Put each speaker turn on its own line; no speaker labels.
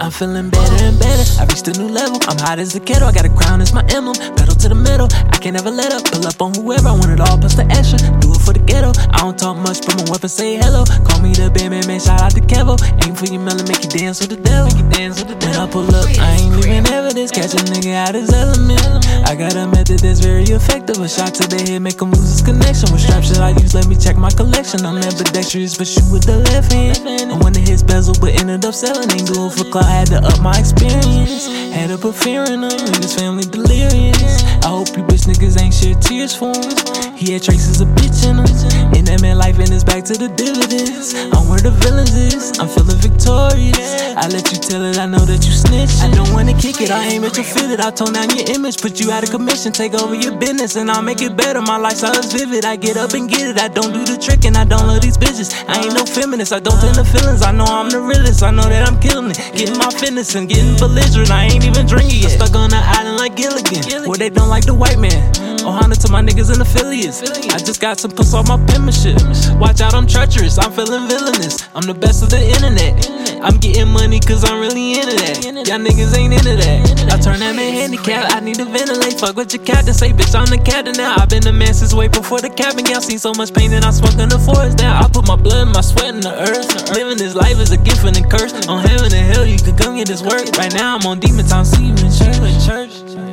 I'm feeling better and better. I reached a new level. I'm hot as a kettle. I got a crown as my emblem. Pedal to the middle. I can't ever let up. Pull up on whoever. I want it all plus the extra. For the ghetto. I don't talk much, but my weapon say hello. Call me the band man. Shout out to Kevo. Aim for your melon, make you dance with the devil. Make you dance with the devil. When I pull up, I ain't leaving evidence. Catch a nigga out of his element. I got a method that's very effective. A shot to the head, make him lose his connection. What strap should I use? Let me check my collection. I'm ambidextrous, but shoot with the left hand. I wanna hit bezel, but ended up selling. Ain't do it for clout, had to up my experience. Had to put fear in them, niggas family delirious. I hope you bitch niggas ain't shed tears for him. He had traces of bitch in him. In that man life, and it's back to the dividends. I'm where the villains is, I'm feeling victorious. I let you tell it, I know that you snitch. I don't wanna kick it, I aim at your feel it. I tone down your image, put you out of commission, take over your business, and I'll make it better. My lifestyle is vivid, I get up and get it. I don't do the trick, and I don't love these bitches. I ain't no feminist, I don't tend to feelings. I know I'm the realest, I know that I'm killing it. Getting my fitness and getting belligerent, I ain't even drinking yet. Stuck on the they don't like the white man. Ohana to my niggas and affiliates. I just got some puss on my penmanship. Watch out, I'm treacherous, I'm feeling villainous. I'm the best of the internet. I'm getting money cause I'm really into that. Y'all niggas ain't into that. I turn that man handicap, I need to ventilate. Fuck with your captain, say bitch, I'm the captain now. I've been the man since way before the cabin. Y'all seen so much pain that I'm smoking the forest down. I put my blood and my sweat in the earth. Living this life is a gift and a curse. On heaven and hell, you can come get this work. Right now, I'm on demon time, see you in church.